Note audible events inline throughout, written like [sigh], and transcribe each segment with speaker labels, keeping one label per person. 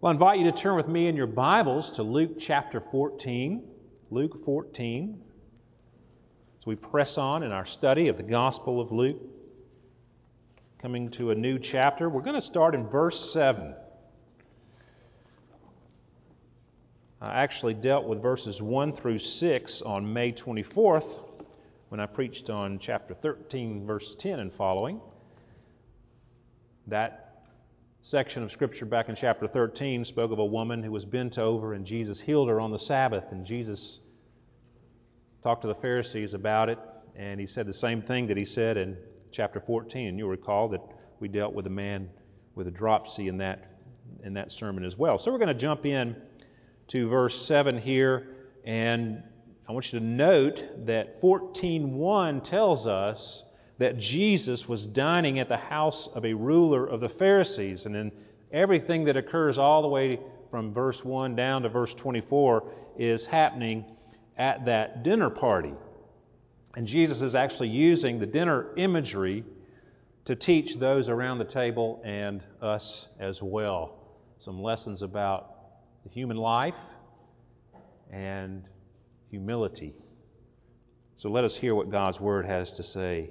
Speaker 1: Well, I invite you to turn with me in your Bibles to Luke chapter 14. Luke 14. As we press on in our study of the Gospel of Luke, coming to a new chapter, we're going to start in verse 7. I actually dealt with verses 1 through 6 on May 24th when I preached on chapter 13, verse 10 and following. That section of Scripture back in chapter 13 spoke of a woman who was bent over, and Jesus healed her on the Sabbath. And Jesus talked to the Pharisees about it, and he said the same thing that he said in chapter 14. And you'll recall that we dealt with a man with a dropsy in that, in that sermon as well. So we're going to jump in to verse 7 here, and I want you to note that 14.1 tells us that Jesus was dining at the house of a ruler of the Pharisees. And then everything that occurs all the way from verse 1 down to verse 24 is happening at that dinner party. And Jesus is actually using the dinner imagery to teach those around the table and us as well some lessons about the human life and humility. So let us hear what God's Word has to say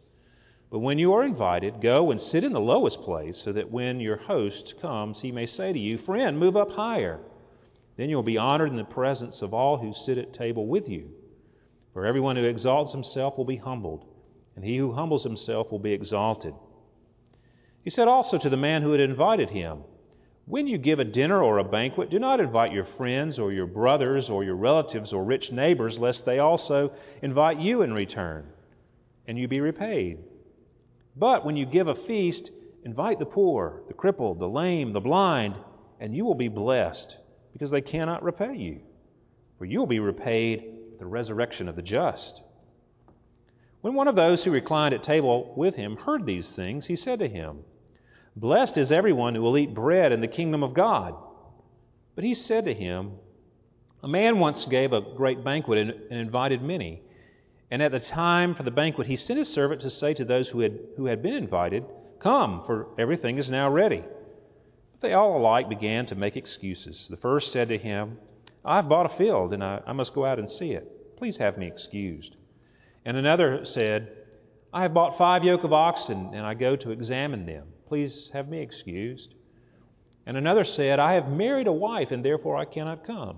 Speaker 1: But when you are invited, go and sit in the lowest place, so that when your host comes, he may say to you, Friend, move up higher. Then you will be honored in the presence of all who sit at table with you. For everyone who exalts himself will be humbled, and he who humbles himself will be exalted. He said also to the man who had invited him, When you give a dinner or a banquet, do not invite your friends or your brothers or your relatives or rich neighbors, lest they also invite you in return, and you be repaid. But when you give a feast, invite the poor, the crippled, the lame, the blind, and you will be blessed, because they cannot repay you. For you will be repaid at the resurrection of the just. When one of those who reclined at table with him heard these things, he said to him, Blessed is everyone who will eat bread in the kingdom of God. But he said to him, A man once gave a great banquet and, invited many. And at the time for the banquet, he sent his servant to say to those who had, who had been invited, Come, for everything is now ready. But they all alike began to make excuses. The first said to him, I've bought a field, and I, I must go out and see it. Please have me excused. And another said, I have bought five yoke of oxen, and I go to examine them. Please have me excused. And another said, I have married a wife, and therefore I cannot come.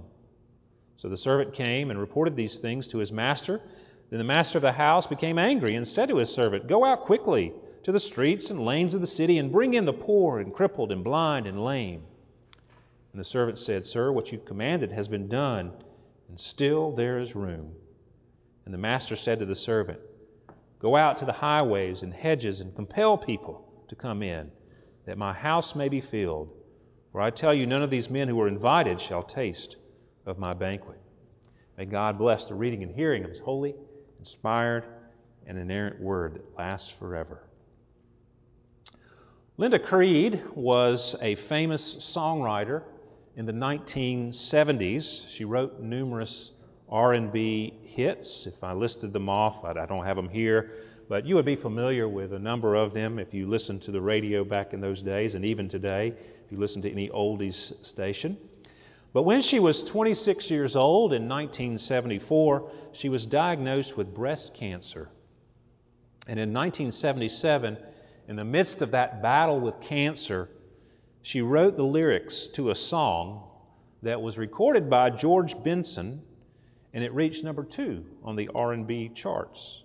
Speaker 1: So the servant came and reported these things to his master. Then the master of the house became angry and said to his servant, Go out quickly to the streets and lanes of the city and bring in the poor and crippled and blind and lame. And the servant said, Sir, what you commanded has been done, and still there is room. And the master said to the servant, Go out to the highways and hedges and compel people to come in, that my house may be filled. For I tell you, none of these men who were invited shall taste of my banquet. May God bless the reading and hearing of his holy inspired, and inerrant word that lasts forever. Linda Creed was a famous songwriter in the 1970s. She wrote numerous R&B hits. If I listed them off, I don't have them here, but you would be familiar with a number of them if you listened to the radio back in those days, and even today, if you listen to any oldies station. But when she was 26 years old in 1974, she was diagnosed with breast cancer. And in 1977, in the midst of that battle with cancer, she wrote the lyrics to a song that was recorded by George Benson, and it reached number two on the R&B charts.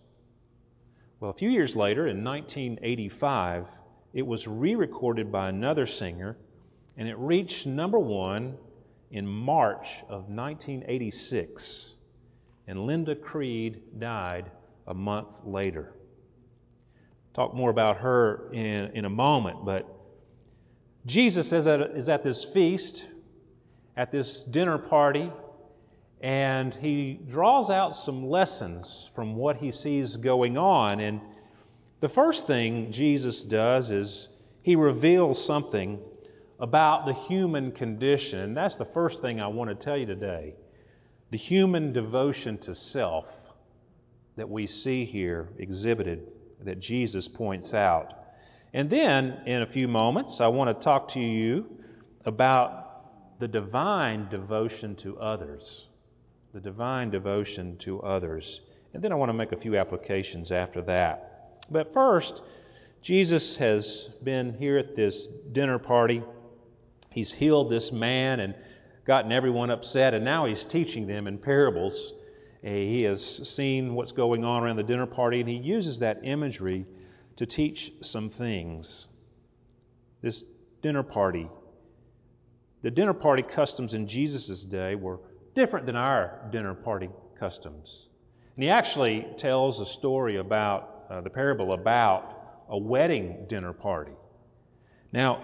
Speaker 1: Well, a few years later, in 1985, it was re-recorded by another singer, and it reached number one in March of 1986, and Linda Creed died a month later. Talk more about her in, in a moment, but Jesus is at, is at this feast, at this dinner party, And he draws out some lessons from what he sees going on. And the first thing Jesus does is he reveals something about the human condition. And that's the first thing I want to tell you today the human devotion to self that we see here exhibited, that Jesus points out. And then, in a few moments, I want to talk to you about the divine devotion to others. The divine devotion to others. And then I want to make a few applications after that. But first, Jesus has been here at this dinner party. He's healed this man and gotten everyone upset, and now he's teaching them in parables. He has seen what's going on around the dinner party, and he uses that imagery to teach some things. This dinner party, the dinner party customs in Jesus' day were different than our dinner party customs. And he actually tells a story about uh, the parable about a wedding dinner party. Now,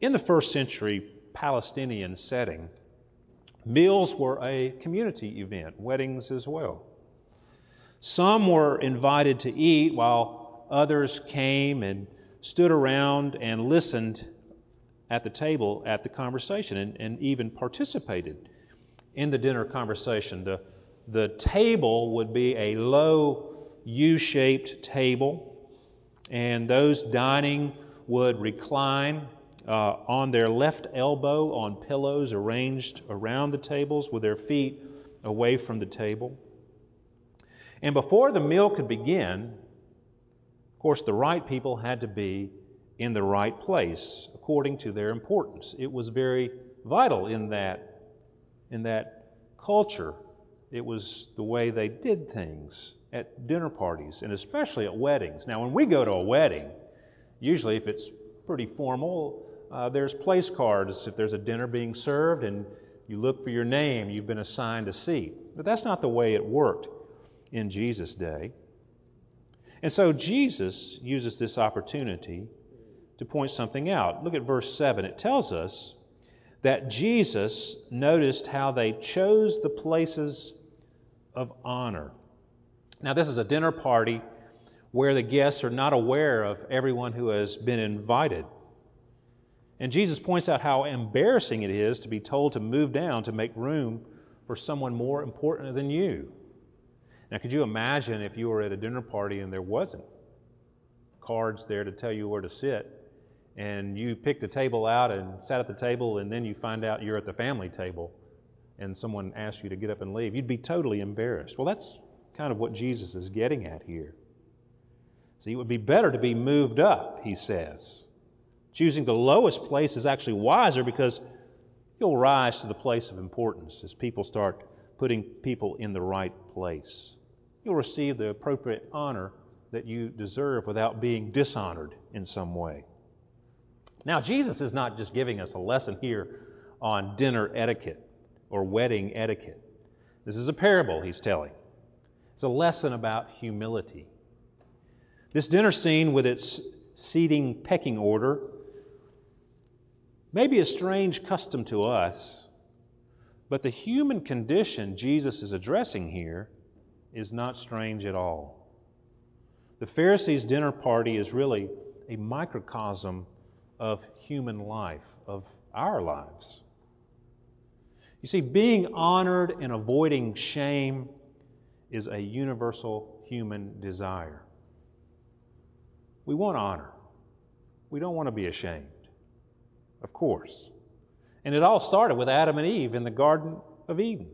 Speaker 1: in the first century Palestinian setting, meals were a community event, weddings as well. Some were invited to eat while others came and stood around and listened at the table at the conversation and, and even participated in the dinner conversation. The, the table would be a low U shaped table, and those dining would recline uh, on their left elbow on pillows arranged around the tables with their feet away from the table. And before the meal could begin, of course, the right people had to be in the right place according to their importance. It was very vital in that, in that culture. It was the way they did things at dinner parties and especially at weddings. Now, when we go to a wedding, usually if it's pretty formal, uh, there's place cards if there's a dinner being served and you look for your name, you've been assigned a seat. But that's not the way it worked in Jesus' day. And so Jesus uses this opportunity to point something out. Look at verse 7. It tells us that Jesus noticed how they chose the places of honor. Now, this is a dinner party where the guests are not aware of everyone who has been invited. And Jesus points out how embarrassing it is to be told to move down to make room for someone more important than you. Now, could you imagine if you were at a dinner party and there wasn't cards there to tell you where to sit, and you picked a table out and sat at the table, and then you find out you're at the family table, and someone asks you to get up and leave? You'd be totally embarrassed. Well, that's kind of what Jesus is getting at here. See, it would be better to be moved up, he says. Choosing the lowest place is actually wiser because you'll rise to the place of importance as people start putting people in the right place. You'll receive the appropriate honor that you deserve without being dishonored in some way. Now, Jesus is not just giving us a lesson here on dinner etiquette or wedding etiquette. This is a parable he's telling. It's a lesson about humility. This dinner scene, with its seating pecking order, may be a strange custom to us, but the human condition Jesus is addressing here is not strange at all. The Pharisees' dinner party is really a microcosm of human life, of our lives. You see, being honored and avoiding shame is a universal human desire. We want honor. We don't want to be ashamed of course. And it all started with Adam and Eve in the Garden of Eden.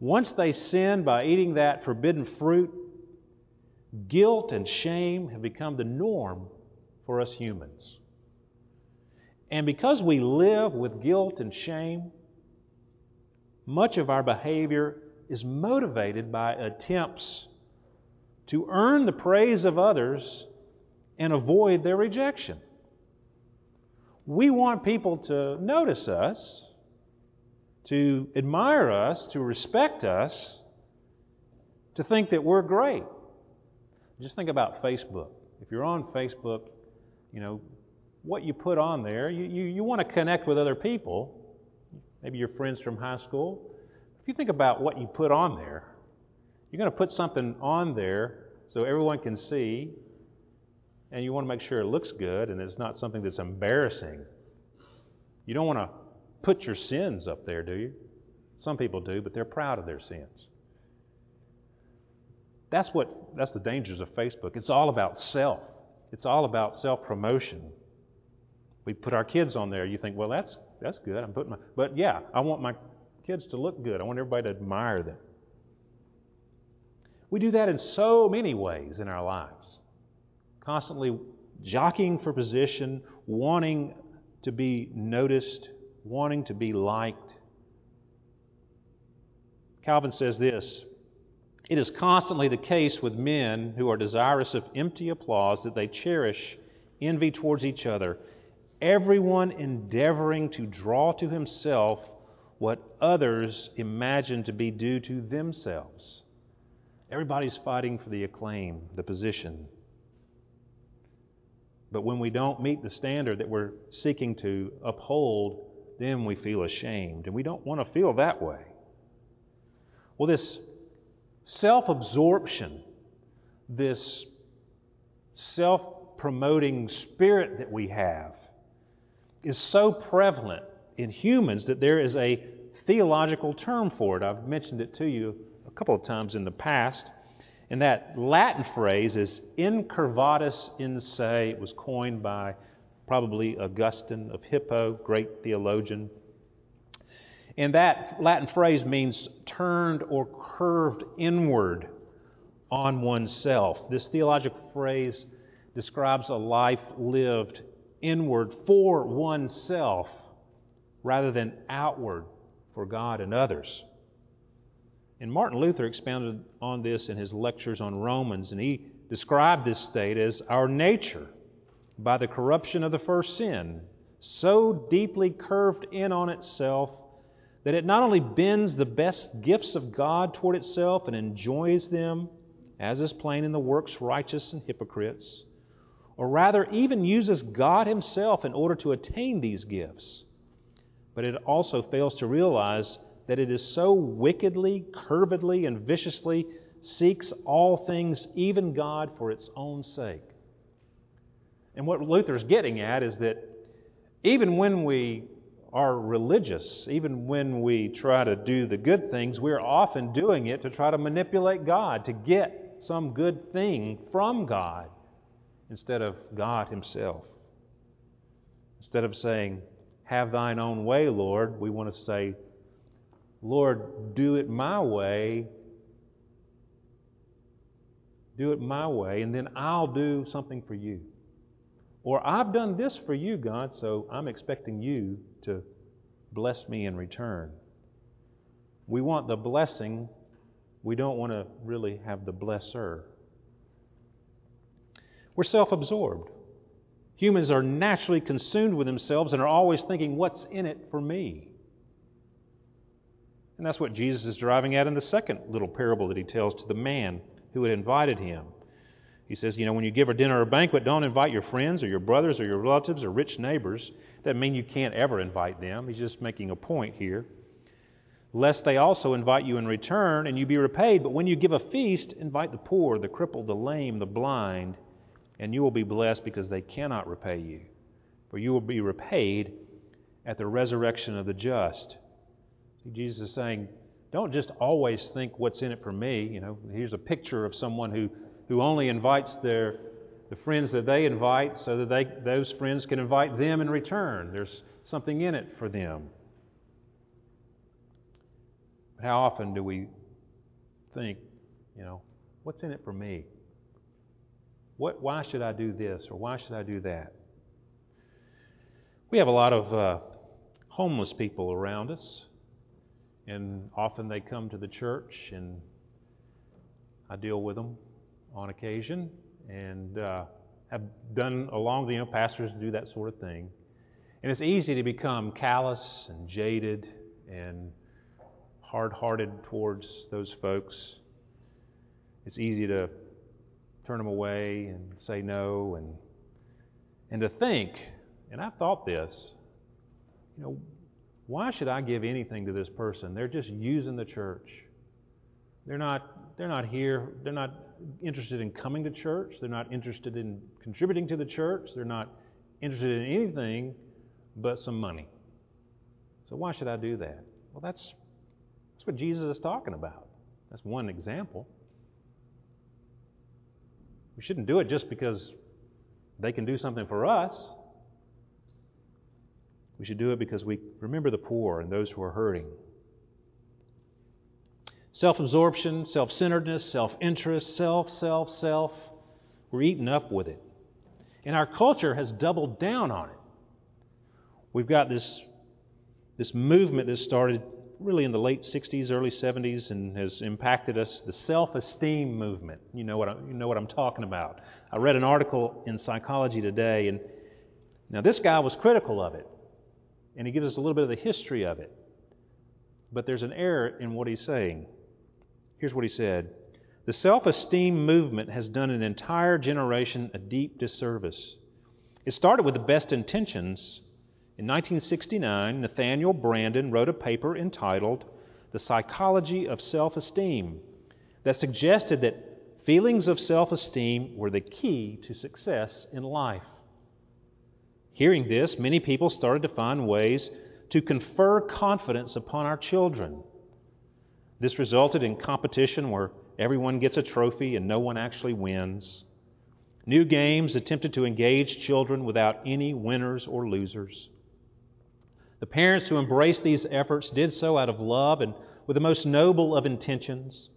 Speaker 1: Once they sinned by eating that forbidden fruit, guilt and shame have become the norm for us humans. And because we live with guilt and shame, much of our behavior is motivated by attempts to earn the praise of others and avoid their rejection. We want people to notice us, to admire us, to respect us, to think that we're great. Just think about Facebook. If you're on Facebook, you know, what you put on there, you, you, you want to connect with other people, maybe your friends from high school, If you think about what you put on there, you're going to put something on there so everyone can see, and you want to make sure it looks good and it's not something that's embarrassing. You don't want to put your sins up there, do you? Some people do, but they're proud of their sins. That's what that's the dangers of Facebook. It's all about self. It's all about self-promotion. We put our kids on there. You think, well, that's that's good. I'm putting my but yeah, I want my kids to look good. I want everybody to admire them. We do that in so many ways in our lives. Constantly jockeying for position, wanting to be noticed, wanting to be liked. Calvin says this It is constantly the case with men who are desirous of empty applause that they cherish envy towards each other, everyone endeavoring to draw to himself what others imagine to be due to themselves. Everybody's fighting for the acclaim, the position. But when we don't meet the standard that we're seeking to uphold, then we feel ashamed. And we don't want to feel that way. Well, this self absorption, this self promoting spirit that we have, is so prevalent in humans that there is a theological term for it. I've mentioned it to you a couple of times in the past. And that Latin phrase is incurvatus in se. It was coined by probably Augustine of Hippo, great theologian. And that Latin phrase means turned or curved inward on oneself. This theological phrase describes a life lived inward for oneself rather than outward for God and others. And Martin Luther expounded on this in his lectures on Romans, and he described this state as our nature, by the corruption of the first sin, so deeply curved in on itself that it not only bends the best gifts of God toward itself and enjoys them, as is plain in the works righteous and hypocrites, or rather even uses God Himself in order to attain these gifts, but it also fails to realize that it is so wickedly, curvedly, and viciously seeks all things, even God, for its own sake. And what Luther's getting at is that even when we are religious, even when we try to do the good things, we're often doing it to try to manipulate God, to get some good thing from God instead of God Himself. Instead of saying, Have thine own way, Lord, we want to say, Lord, do it my way. Do it my way, and then I'll do something for you. Or I've done this for you, God, so I'm expecting you to bless me in return. We want the blessing, we don't want to really have the blesser. We're self absorbed. Humans are naturally consumed with themselves and are always thinking, what's in it for me? And that's what Jesus is driving at in the second little parable that he tells to the man who had invited him. He says, You know, when you give a dinner or a banquet, don't invite your friends or your brothers or your relatives or rich neighbors. Doesn't mean you can't ever invite them. He's just making a point here. Lest they also invite you in return and you be repaid. But when you give a feast, invite the poor, the crippled, the lame, the blind, and you will be blessed because they cannot repay you. For you will be repaid at the resurrection of the just. Jesus is saying, don't just always think what's in it for me. You know, here's a picture of someone who, who only invites their the friends that they invite so that they, those friends can invite them in return. There's something in it for them. But how often do we think, you know, what's in it for me? What, why should I do this or why should I do that? We have a lot of uh, homeless people around us. And often they come to the church, and I deal with them on occasion, and uh, have done along you know, pastors do that sort of thing. And it's easy to become callous and jaded and hard hearted towards those folks. It's easy to turn them away and say no and and to think, and I've thought this, you know, why should I give anything to this person? They're just using the church. They're not, they're not here. They're not interested in coming to church. They're not interested in contributing to the church. They're not interested in anything but some money. So why should I do that? Well, that's, that's what Jesus is talking about. That's one example. We shouldn't do it just because they can do something for us. We should do it because we remember the poor and those who are hurting. Self absorption, self centeredness, self interest, self, self, self. We're eaten up with it. And our culture has doubled down on it. We've got this, this movement that started really in the late 60s, early 70s, and has impacted us the self esteem movement. You know, what I, you know what I'm talking about. I read an article in Psychology Today, and now this guy was critical of it and he gives us a little bit of the history of it. But there's an error in what he's saying. Here's what he said The self esteem movement has done an entire generation a deep disservice. It started with the best intentions. In 1969, Nathaniel Branden wrote a paper entitled The Psychology of Self Esteem that suggested that feelings of self esteem were the key to success in life. Hearing this, many people started to find ways to confer confidence upon our children. This resulted in competition where everyone gets a trophy and no one actually wins. New games attempted to engage children without any winners or losers. The parents who embraced these efforts did so out of love and with the most noble of intentions.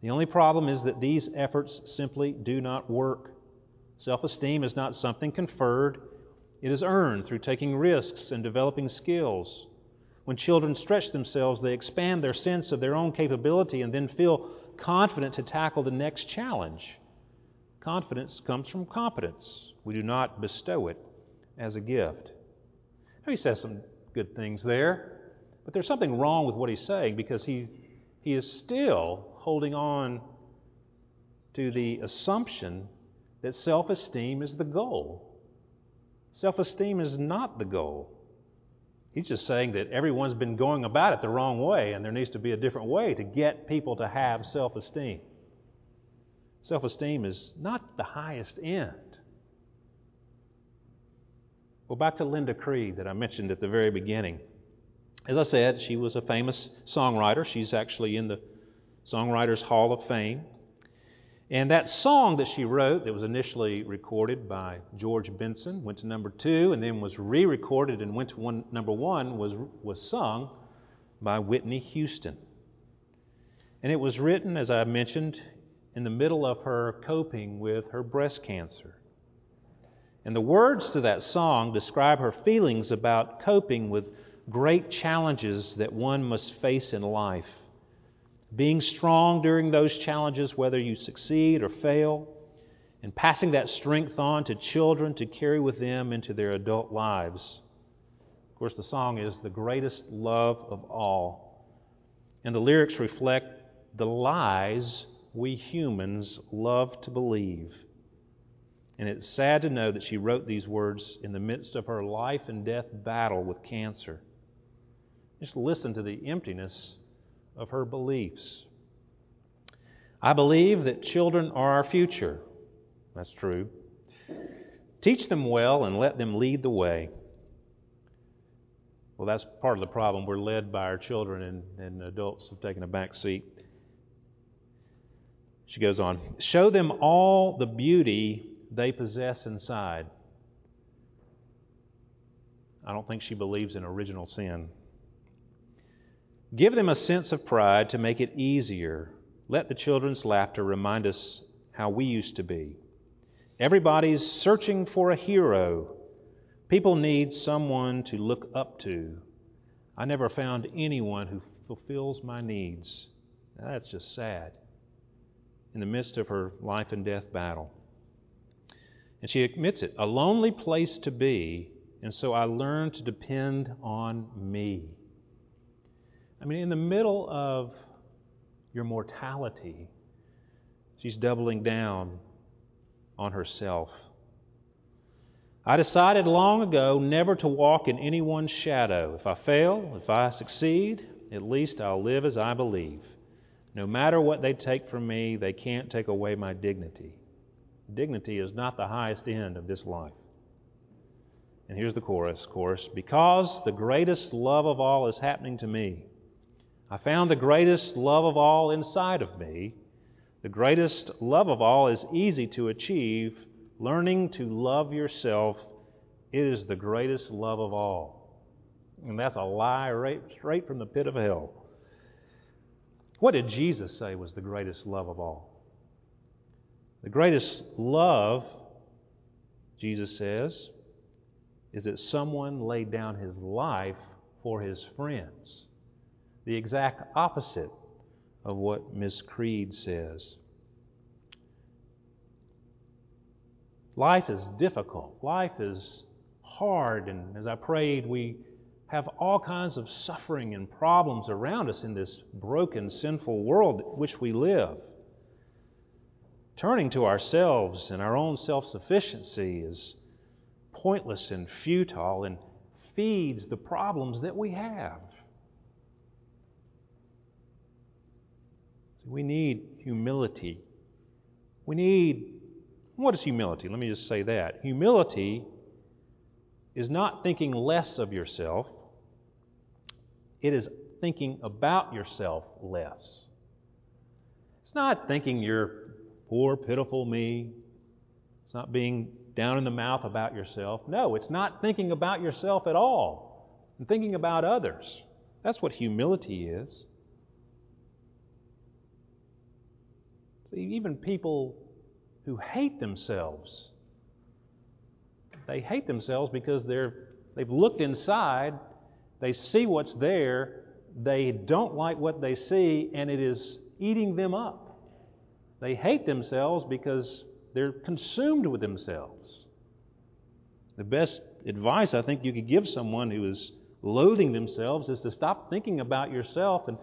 Speaker 1: The only problem is that these efforts simply do not work. Self esteem is not something conferred, it is earned through taking risks and developing skills. When children stretch themselves, they expand their sense of their own capability and then feel confident to tackle the next challenge. Confidence comes from competence. We do not bestow it as a gift. Now, he says some good things there, but there's something wrong with what he's saying because he, he is still holding on to the assumption that self esteem is the goal. Self esteem is not the goal. He's just saying that everyone's been going about it the wrong way, and there needs to be a different way to get people to have self esteem. Self esteem is not the highest end. Well, back to Linda Creed that I mentioned at the very beginning. As I said, she was a famous songwriter. She's actually in the Songwriters Hall of Fame. And that song that she wrote, that was initially recorded by George Benson, went to number two, and then was re recorded and went to one, number one, was, was sung by Whitney Houston. And it was written, as I mentioned, in the middle of her coping with her breast cancer. And the words to that song describe her feelings about coping with great challenges that one must face in life being strong during those challenges, whether you succeed or fail, and passing that strength on to children to carry with them into their adult lives. Of course, the song is the greatest love of all. And the lyrics reflect the lies we humans love to believe. And it's sad to know that she wrote these words in the midst of her life and death battle with cancer. Just listen to the emptiness of her beliefs. I believe that children are our future. That's true. Teach them well and let them lead the way. Well, that's part of the problem. We're led by our children, and, and adults have taken a back seat. She goes on Show them all the beauty they possess inside. I don't think she believes in original sin. Give them a sense of pride to make it easier. Let the children's laughter remind us how we used to be. Everybody's searching for a hero. People need someone to look up to. I never found anyone who fulfills my needs. Now, that's just sad. In the midst of her life and death battle. And she admits it a lonely place to be, and so I learned to depend on me. I mean, in the middle of your mortality, she's doubling down on herself. I decided long ago never to walk in anyone's shadow. If I fail, if I succeed, at least I'll live as I believe. No matter what they take from me, they can't take away my dignity. Dignity is not the highest end of this life. And here's the chorus, chorus. Because the greatest love of all is happening to me. I found the greatest love of all inside of me. The greatest love of all is easy to achieve. Learning to love yourself, it is the greatest love of all. And that's a lie right, straight from the pit of hell. What did Jesus say was the greatest love of all? The greatest love, Jesus says, is that someone laid down his life for his friends. The exact opposite of what Miss Creed says. Life is difficult. Life is hard. And as I prayed, we have all kinds of suffering and problems around us in this broken, sinful world in which we live. Turning to ourselves and our own self sufficiency is pointless and futile and feeds the problems that we have. We need humility. We need, what is humility? Let me just say that. Humility is not thinking less of yourself, it is thinking about yourself less. It's not thinking you're poor, pitiful me. It's not being down in the mouth about yourself. No, it's not thinking about yourself at all and thinking about others. That's what humility is. Even people who hate themselves, they hate themselves because they're, they've looked inside they see what's there, they don't like what they see, and it is eating them up. They hate themselves because they're consumed with themselves. The best advice I think you could give someone who is loathing themselves is to stop thinking about yourself and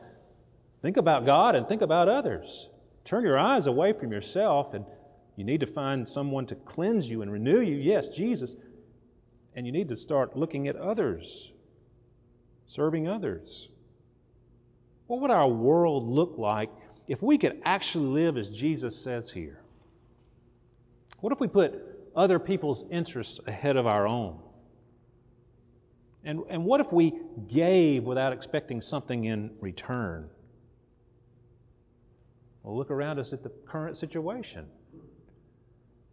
Speaker 1: think about God and think about others. Turn your eyes away from yourself, and you need to find someone to cleanse you and renew you. Yes, Jesus. And you need to start looking at others serving others. What would our world look like if we could actually live as Jesus says here? What if we put other people's interests ahead of our own? And, and what if we gave without expecting something in return? Well, look around us at the current situation.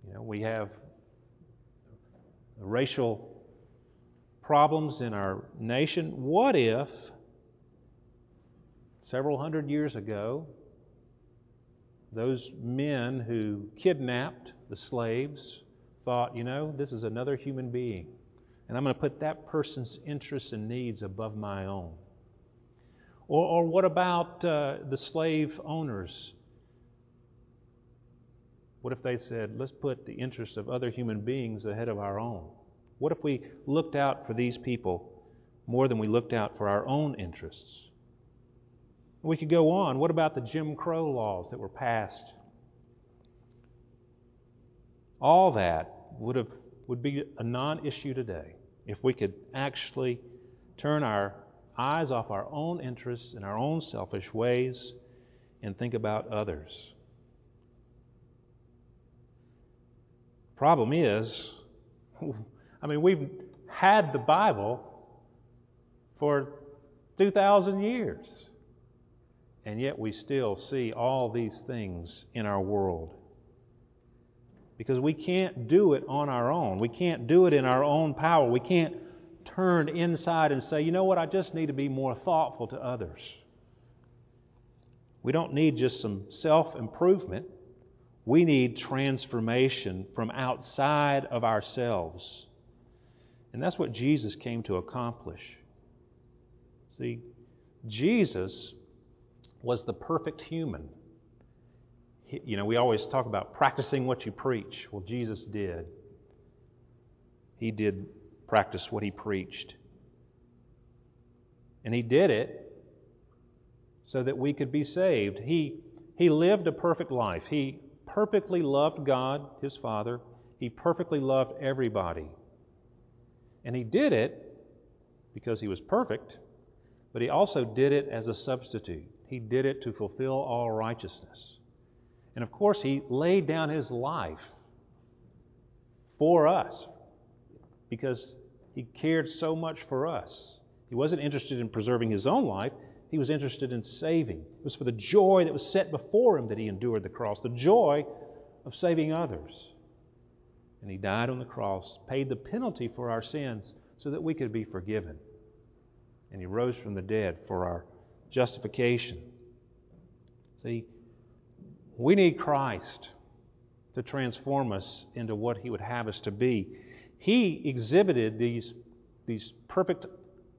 Speaker 1: You know, we have racial problems in our nation. What if, several hundred years ago, those men who kidnapped the slaves thought, you know, this is another human being, and I'm going to put that person's interests and needs above my own? Or, or what about uh, the slave owners? What if they said, let's put the interests of other human beings ahead of our own? What if we looked out for these people more than we looked out for our own interests? We could go on. What about the Jim Crow laws that were passed? All that would, have, would be a non issue today if we could actually turn our eyes off our own interests and our own selfish ways and think about others. Problem is, [laughs] I mean, we've had the Bible for 2,000 years, and yet we still see all these things in our world. Because we can't do it on our own. We can't do it in our own power. We can't turn inside and say, you know what, I just need to be more thoughtful to others. We don't need just some self improvement. We need transformation from outside of ourselves. And that's what Jesus came to accomplish. See, Jesus was the perfect human. He, you know, we always talk about practicing what you preach. Well, Jesus did. He did practice what he preached. And he did it so that we could be saved. He, he lived a perfect life. He perfectly loved God, his Father. He perfectly loved everybody. And he did it because he was perfect, but he also did it as a substitute. He did it to fulfill all righteousness. And of course, he laid down his life for us because he cared so much for us. He wasn't interested in preserving his own life, he was interested in saving. It was for the joy that was set before him that he endured the cross, the joy of saving others. And he died on the cross, paid the penalty for our sins so that we could be forgiven. And he rose from the dead for our justification. See, we need Christ to transform us into what he would have us to be. He exhibited these, these perfect,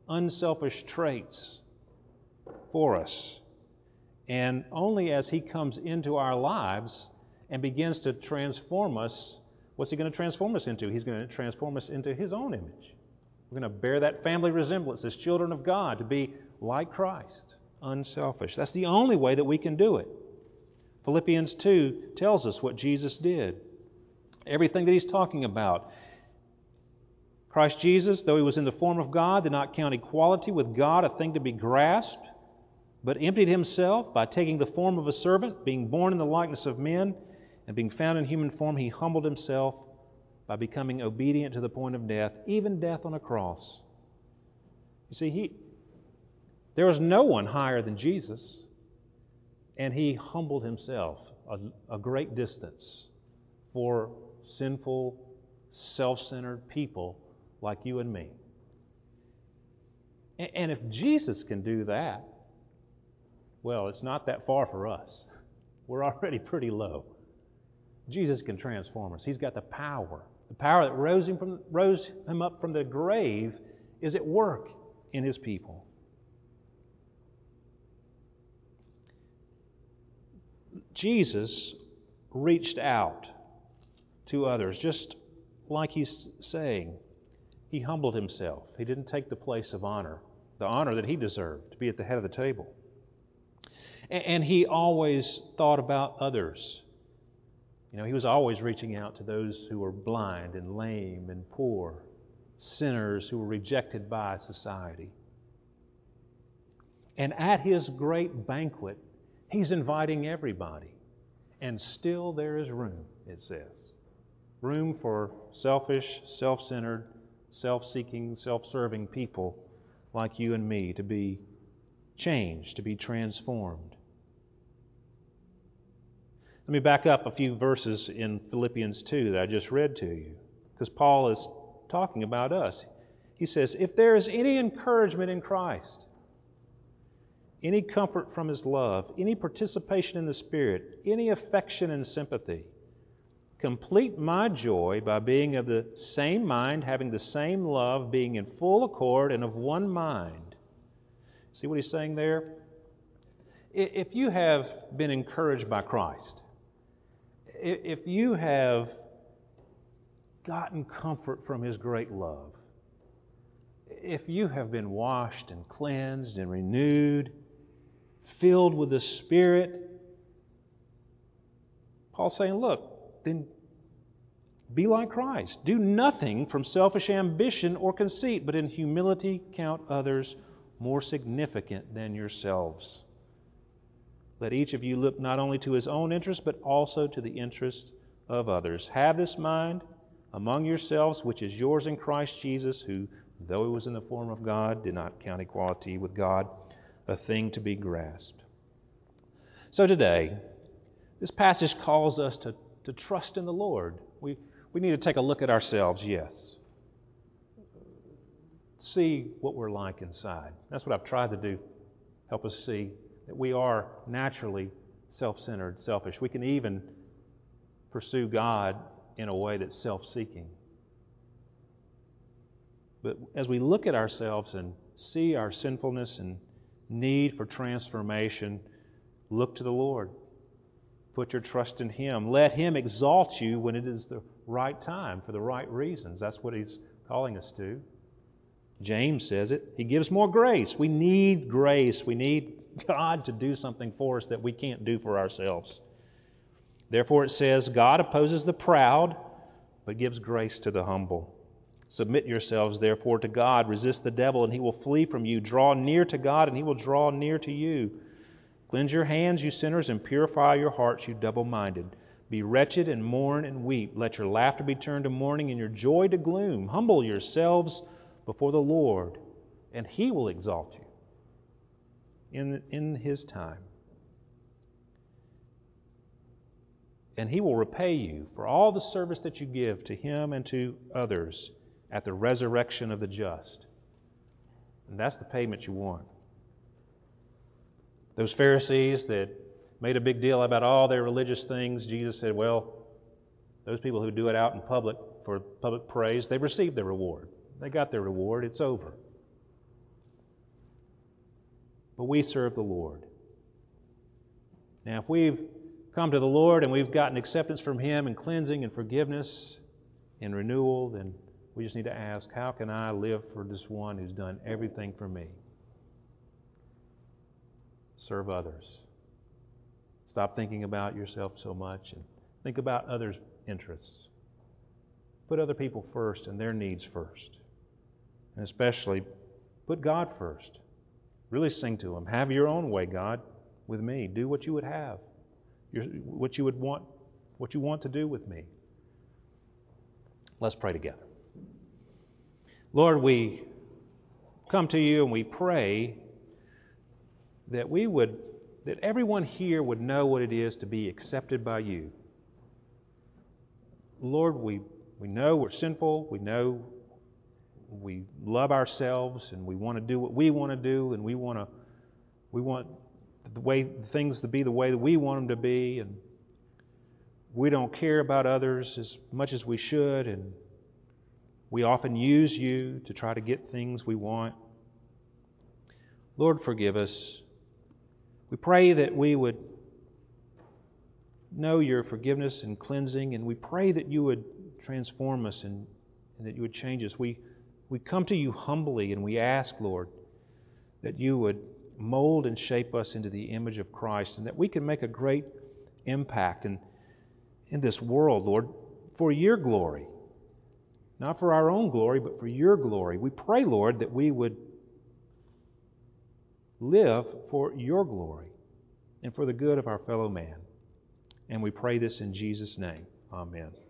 Speaker 1: unselfish traits for us. And only as He comes into our lives and begins to transform us, what's He going to transform us into? He's going to transform us into His own image. We're going to bear that family resemblance as children of God, to be like Christ, unselfish. That's the only way that we can do it. Philippians 2 tells us what Jesus did. Everything that he's talking about. Christ Jesus, though he was in the form of God, did not count equality with God a thing to be grasped but emptied himself by taking the form of a servant, being born in the likeness of men, and being found in human form, he humbled himself by becoming obedient to the point of death, even death on a cross. You see, he, there was no one higher than Jesus, and he humbled himself a, a great distance for sinful, self centered people like you and me. And, and if Jesus can do that, well, it's not that far for us. We're already pretty low. Jesus can transform us. He's got the power. The power that rose him, from, rose him up from the grave is at work in his people. Jesus reached out to others, just like he's saying. He humbled himself. He didn't take the place of honor, the honor that he deserved to be at the head of the table. And he always thought about others. You know, he was always reaching out to those who were blind and lame and poor, sinners who were rejected by society. And at his great banquet, he's inviting everybody. And still there is room, it says. Room for selfish, self centered, self seeking, self serving people like you and me to be changed, to be transformed. Let me back up a few verses in Philippians 2 that I just read to you, because Paul is talking about us. He says, If there is any encouragement in Christ, any comfort from his love, any participation in the Spirit, any affection and sympathy, complete my joy by being of the same mind, having the same love, being in full accord and of one mind. See what he's saying there? If you have been encouraged by Christ, if you have gotten comfort from His great love, if you have been washed and cleansed and renewed, filled with the Spirit, Paul's saying, look, then be like Christ. Do nothing from selfish ambition or conceit, but in humility count others more significant than yourselves. Let each of you look not only to his own interest, but also to the interest of others. Have this mind among yourselves, which is yours in Christ Jesus, who, though he was in the form of God, did not count equality with God a thing to be grasped. So today, this passage calls us to, to trust in the Lord. We, we need to take a look at ourselves, yes. See what we're like inside. That's what I've tried to do. Help us see that we are naturally self centered, selfish. We can even pursue God in a way that's self seeking. But as we look at ourselves and see our sinfulness and need for transformation, look to the Lord. Put your trust in Him. Let Him exalt you when it is the right time for the right reasons. That's what He's calling us to. James says it. He gives more grace. We need grace. We need God to do something for us that we can't do for ourselves. Therefore, it says, God opposes the proud, but gives grace to the humble. Submit yourselves, therefore, to God. Resist the devil, and he will flee from you. Draw near to God, and he will draw near to you. Cleanse your hands, you sinners, and purify your hearts, you double minded. Be wretched and mourn and weep. Let your laughter be turned to mourning and your joy to gloom. Humble yourselves before the Lord, and he will exalt you in, in his time. And he will repay you for all the service that you give to him and to others at the resurrection of the just. And that's the payment you want. Those Pharisees that made a big deal about all their religious things, Jesus said, well, those people who do it out in public for public praise, they've received their reward. They got their reward. It's over. But we serve the Lord. Now, if we've come to the Lord and we've gotten acceptance from Him and cleansing and forgiveness and renewal, then we just need to ask, how can I live for this one who's done everything for me? Serve others. Stop thinking about yourself so much and think about others' interests. Put other people first and their needs first. And especially, put God first. Really sing to Him. Have your own way, God, with me. Do what you would have, your, what you would want, what you want to do with me. Let's pray together. Lord, we come to you and we pray that we would, that everyone here would know what it is to be accepted by you. Lord, we, we know we're sinful. We know we love ourselves and we want to do what we want to do and we want to, we want the way things to be the way that we want them to be and we don't care about others as much as we should and we often use you to try to get things we want. Lord, forgive us. We pray that we would know your forgiveness and cleansing, and we pray that you would transform us and, and that you would change us. We, we come to you humbly and we ask, Lord, that you would mold and shape us into the image of Christ and that we can make a great impact in, in this world, Lord, for your glory not for our own glory, but for your glory. We pray, Lord, that we would live for your glory and for the good of our fellow man. And we pray this in Jesus' name. Amen.